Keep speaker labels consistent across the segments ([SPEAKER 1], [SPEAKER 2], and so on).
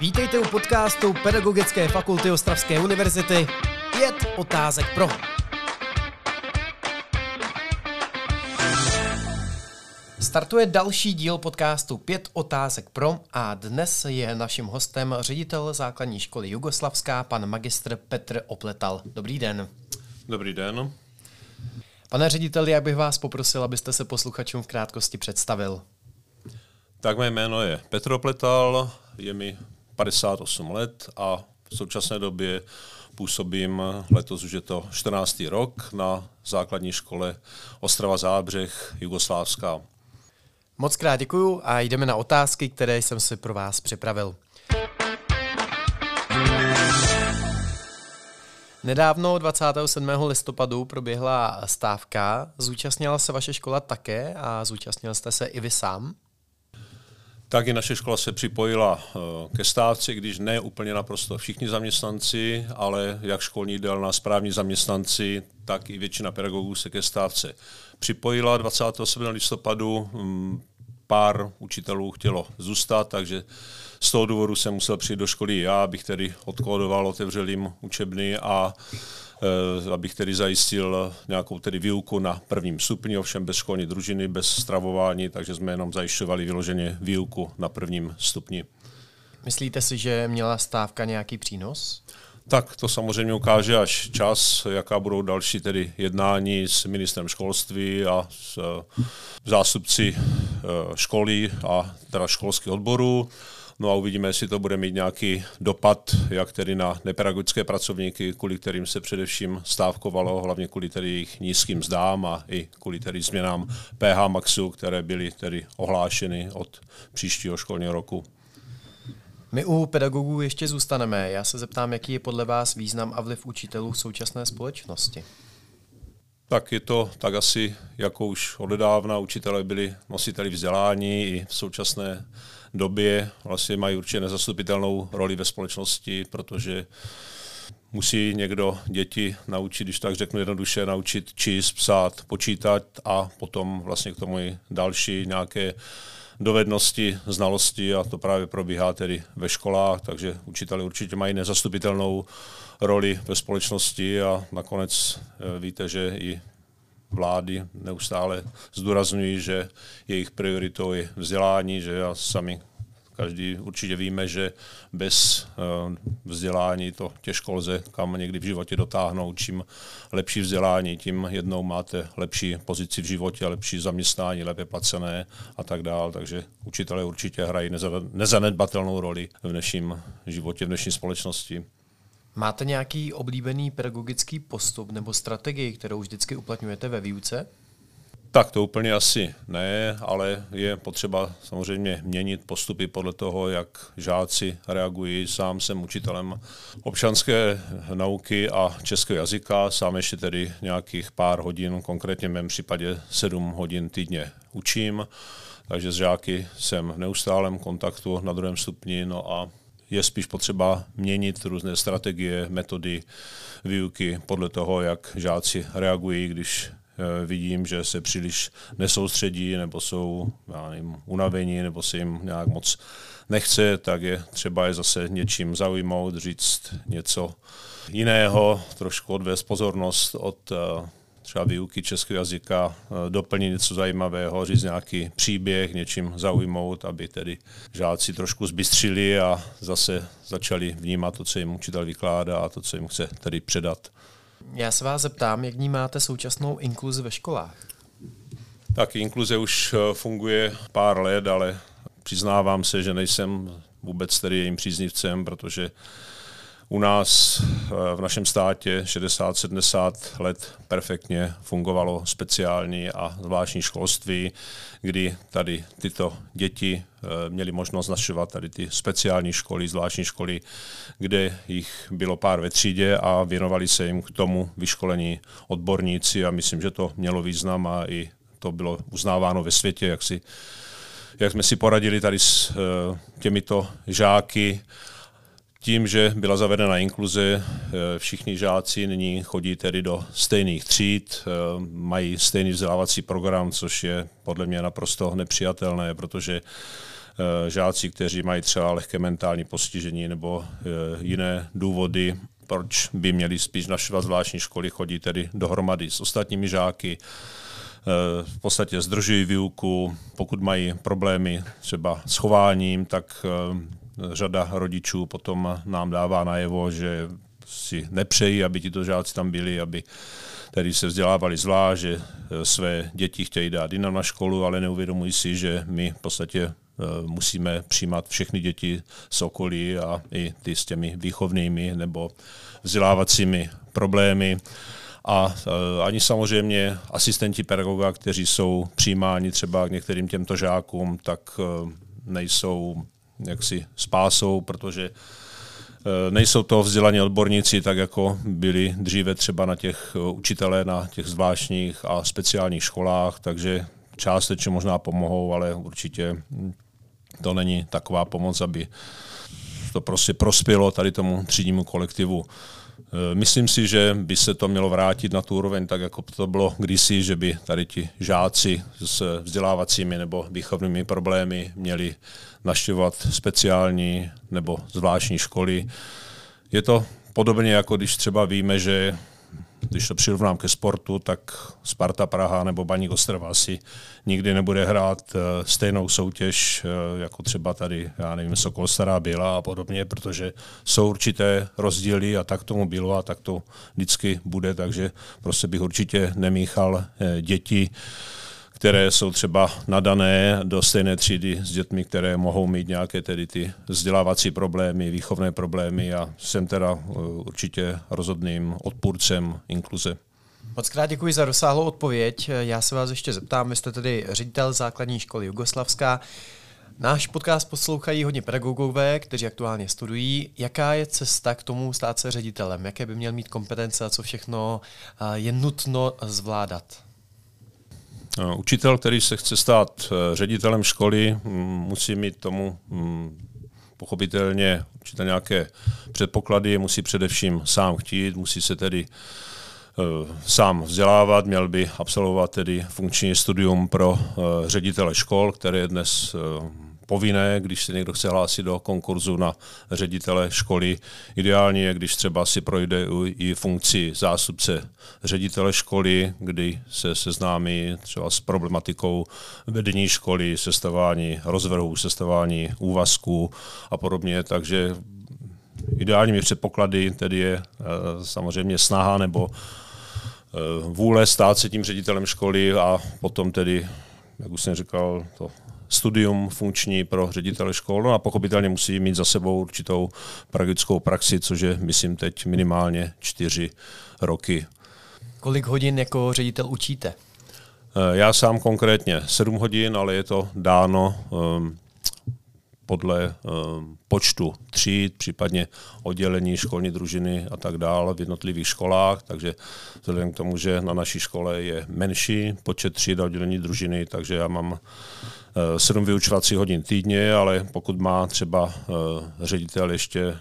[SPEAKER 1] Vítejte u podcastu Pedagogické fakulty Ostravské univerzity Pět otázek pro. Startuje další díl podcastu Pět otázek pro a dnes je naším hostem ředitel základní školy Jugoslavská, pan magistr Petr Opletal. Dobrý den.
[SPEAKER 2] Dobrý den.
[SPEAKER 1] Pane řediteli, jak bych vás poprosil, abyste se posluchačům v krátkosti představil.
[SPEAKER 2] Tak mé jméno je Petr Opletal, je mi 58 let a v současné době působím, letos už je to 14. rok, na základní škole Ostrava Zábřeh, Jugoslávská.
[SPEAKER 1] Moc krát děkuju a jdeme na otázky, které jsem si pro vás připravil. Nedávno 27. listopadu proběhla stávka. Zúčastnila se vaše škola také a zúčastnil jste se i vy sám?
[SPEAKER 2] Tak i naše škola se připojila eh, ke stávce, když ne úplně naprosto všichni zaměstnanci, ale jak školní na správní zaměstnanci, tak i většina pedagogů se ke stávce připojila 27. listopadu. Mm, pár učitelů chtělo zůstat, takže z toho důvodu jsem musel přijít do školy já, abych tedy odkódoval, otevřel jim učebny a abych tedy zajistil nějakou tedy výuku na prvním stupni, ovšem bez školní družiny, bez stravování, takže jsme jenom zajišťovali vyloženě výuku na prvním stupni.
[SPEAKER 1] Myslíte si, že měla stávka nějaký přínos?
[SPEAKER 2] Tak to samozřejmě ukáže až čas, jaká budou další tedy jednání s ministrem školství a s eh, zástupci eh, školy a teda školských odborů. No a uvidíme, jestli to bude mít nějaký dopad, jak tedy na nepedagogické pracovníky, kvůli kterým se především stávkovalo, hlavně kvůli tedy jejich nízkým zdám a i kvůli tedy změnám PH Maxu, které byly tedy ohlášeny od příštího školního roku.
[SPEAKER 1] My u pedagogů ještě zůstaneme. Já se zeptám, jaký je podle vás význam a vliv učitelů v současné společnosti?
[SPEAKER 2] Tak je to tak asi, jako už odedávna učitelé byli nositeli vzdělání i v současné době vlastně mají určitě nezastupitelnou roli ve společnosti, protože musí někdo děti naučit, když tak řeknu jednoduše, naučit číst, psát, počítat a potom vlastně k tomu i další nějaké dovednosti, znalosti a to právě probíhá tedy ve školách, takže učitelé určitě mají nezastupitelnou roli ve společnosti a nakonec eh, víte, že i vlády neustále zdůrazňují, že jejich prioritou je vzdělání, že já sami každý určitě víme, že bez eh, vzdělání to těžko lze kam někdy v životě dotáhnout. Čím lepší vzdělání, tím jednou máte lepší pozici v životě, lepší zaměstnání, lépe placené a tak dále. Takže učitelé určitě hrají nezanedbatelnou roli v dnešním životě, v dnešní společnosti.
[SPEAKER 1] Máte nějaký oblíbený pedagogický postup nebo strategii, kterou vždycky uplatňujete ve výuce?
[SPEAKER 2] Tak to úplně asi ne, ale je potřeba samozřejmě měnit postupy podle toho, jak žáci reagují. Sám jsem učitelem občanské nauky a českého jazyka, sám ještě tedy nějakých pár hodin, konkrétně v mém případě sedm hodin týdně učím, takže s žáky jsem v neustálém kontaktu na druhém stupni, no a je spíš potřeba měnit různé strategie, metody výuky podle toho, jak žáci reagují, když vidím, že se příliš nesoustředí nebo jsou já nevím, unavení nebo se jim nějak moc nechce, tak je třeba je zase něčím zaujmout, říct něco jiného, trošku odvést pozornost od eh, třeba výuky českého jazyka, eh, doplnit něco zajímavého, říct nějaký příběh, něčím zaujmout, aby tedy žáci trošku zbystřili a zase začali vnímat to, co jim učitel vykládá a to, co jim chce tedy předat.
[SPEAKER 1] Já se vás zeptám, jak vnímáte současnou inkluzi ve školách?
[SPEAKER 2] Tak inkluze už eh, funguje pár let, ale přiznávám se, že nejsem vůbec tedy jejím příznivcem, protože u nás eh, v našem státě 60-70 let perfektně fungovalo speciální a zvláštní školství, kdy tady tyto děti eh, měly možnost našovat tady ty speciální školy, zvláštní školy, kde jich bylo pár ve třídě a věnovali se jim k tomu vyškolení odborníci a myslím, že to mělo význam a i to bylo uznáváno ve světě, jak, si, jak jsme si poradili tady s eh, těmito žáky tím, že byla zavedena inkluze, eh, všichni žáci nyní chodí tedy do stejných tříd, eh, mají stejný vzdělávací program, což je podle mě naprosto nepřijatelné, protože žáci, kteří mají třeba lehké mentální postižení nebo jiné důvody, proč by měli spíš našovat zvláštní školy, chodí tedy dohromady s ostatními žáky, v podstatě zdržují výuku, pokud mají problémy třeba s chováním, tak řada rodičů potom nám dává najevo, že si nepřejí, aby tito žáci tam byli, aby tedy se vzdělávali zvlášť, že eh, své děti chtějí dát jinam na školu, ale neuvědomují si, že my v podstatě eh, musíme přijímat všechny děti z okolí a i ty s těmi výchovnými nebo vzdělávacími problémy. A eh, ani samozřejmě asistenti pedagoga, kteří jsou přijímáni třeba k některým těmto žákům, tak nejsou jaksi spásou, protože Eh, nejsou to vzdělaní odborníci, tak jako byli dříve třeba na těch eh, učitelé, na těch zvláštních a speciálních školách, takže částečně možná pomohou, ale určitě to není taková pomoc, aby to prostě prospělo tady tomu třídnímu kolektivu. Eh, myslím si, že by se to mělo vrátit na tu úroveň tak, jako to bylo kdysi, že by tady ti žáci s vzdělávacími nebo výchovnými problémy měli naštěvovat speciální nebo zvláštní školy. Je to podobně jako když třeba víme, že když to přirovnám ke sportu, tak Sparta Praha nebo Baník Ostrava asi nikdy nebude hrát eh, stejnou soutěž eh, jako třeba tady, já nevím, Sokol Stará byla a podobně, protože jsou určité rozdíly a tak tomu bylo a tak to vždycky bude, takže prostě bych určitě nemíchal eh, děti které jsou třeba nadané do stejné třídy s dětmi, které mohou mít nějaké tedy ty vzdělávací problémy, výchovné problémy a jsem teda uh, určitě rozhodným odpůrcem inkluze.
[SPEAKER 1] Moc krát děkuji za rozsáhlou odpověď. Já se vás ještě zeptám, vy jste tedy ředitel základní školy Jugoslavská. Náš podcast poslouchají hodně pedagogové, kteří aktuálně studují. Jaká je cesta k tomu stát se ředitelem? Jaké by měl mít kompetence a co všechno uh, je nutno zvládat?
[SPEAKER 2] Eh, učitel, který se chce stát eh, ředitelem školy, mm, musí mít tomu mm, pochopitelně určitě nějaké předpoklady, musí především sám chtít, musí se tedy eh, sám vzdělávat, měl by absolvovat tedy funkční studium pro ředitele škol, které je dnes povinné, když se někdo chce hlásit do konkurzu na ředitele školy. Ideální je, když třeba si projde i funkci zástupce ředitele školy, kdy se seznámí třeba s problematikou vedení školy, sestavání rozvrhů, sestavání úvazků a podobně. Takže ideálními předpoklady tedy je eh, samozřejmě snaha nebo eh, vůle stát se tím ředitelem školy a potom tedy, jak už jsem říkal, to studium funkční pro ředitele škol no a pochopitelně musí mít za sebou určitou praktickou praxi, což je, myslím, teď minimálně čtyři roky.
[SPEAKER 1] Kolik hodin jako ředitel učíte?
[SPEAKER 2] Eh, já sám konkrétně sedm hodin, ale je to dáno um, podle um, počtu tříd, případně oddělení školní družiny a tak dále v jednotlivých školách, takže vzhledem k tomu, že na naší škole je menší počet tříd a oddělení družiny, takže já mám Eh, sedm vyučovacích hodin týdně, ale pokud má třeba eh, ředitel ještě eh,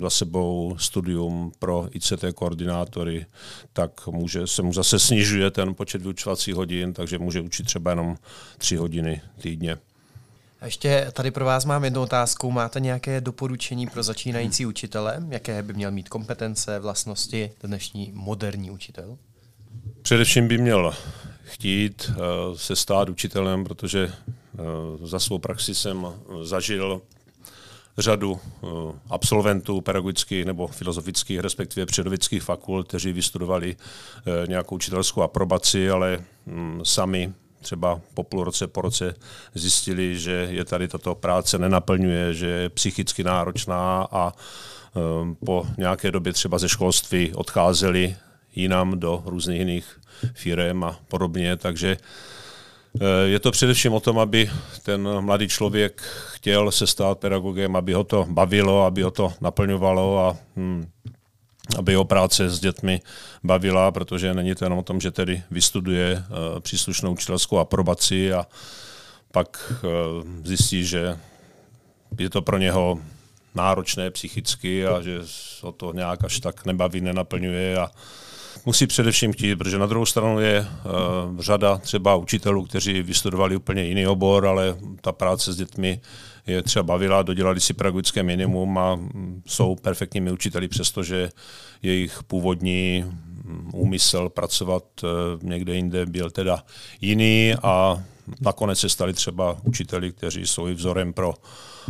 [SPEAKER 2] za sebou studium pro ICT koordinátory, tak může, se mu zase snižuje ten počet vyučovacích hodin, takže může učit třeba jenom tři hodiny týdně.
[SPEAKER 1] A ještě tady pro vás mám jednu otázku. Máte nějaké doporučení pro začínající učitele? Jaké by měl mít kompetence, vlastnosti dnešní moderní učitel?
[SPEAKER 2] Především by měl chtít se stát učitelem, protože Eh, za svou praxi jsem zažil řadu eh, absolventů pedagogických nebo filozofických, respektive přírodovědských fakult, kteří vystudovali eh, nějakou učitelskou aprobaci, ale mm, sami třeba po půl roce, po roce zjistili, že je tady tato práce nenaplňuje, že je psychicky náročná a po nějaké době třeba ze školství odcházeli jinam do různých jiných firm a podobně, takže Eh, je to především o tom, aby ten mladý člověk chtěl se stát pedagogem, aby ho to bavilo, aby ho to naplňovalo a hm, aby jeho práce s dětmi bavila, protože není to jenom o tom, že tedy vystuduje uh, příslušnou učitelskou aprobaci a pak uh, zjistí, že je to pro něho náročné psychicky a že o to nějak až tak nebaví, nenaplňuje a musí především chtít, protože na druhou stranu je uh, řada třeba učitelů, kteří vystudovali úplně jiný obor, ale ta práce s dětmi je třeba bavila, dodělali si pedagogické minimum a jsou perfektními učiteli, přestože jejich původní úmysl pracovat uh, někde jinde byl teda jiný a nakonec se stali třeba učiteli, kteří jsou i vzorem pro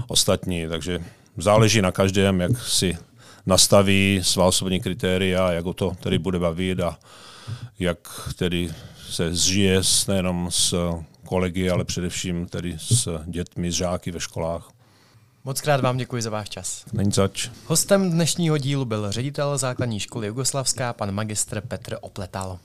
[SPEAKER 2] ostatní, takže záleží na každém, jak si nastaví svá osobní kritéria, jak o to tedy bude bavit a jak tedy se zžije nejenom s kolegy, ale především tedy s dětmi, s žáky ve školách.
[SPEAKER 1] Moc krát vám děkuji za váš čas.
[SPEAKER 2] Není zač.
[SPEAKER 1] Hostem dnešního dílu byl ředitel základní školy Jugoslavská, pan magistr Petr Opletal.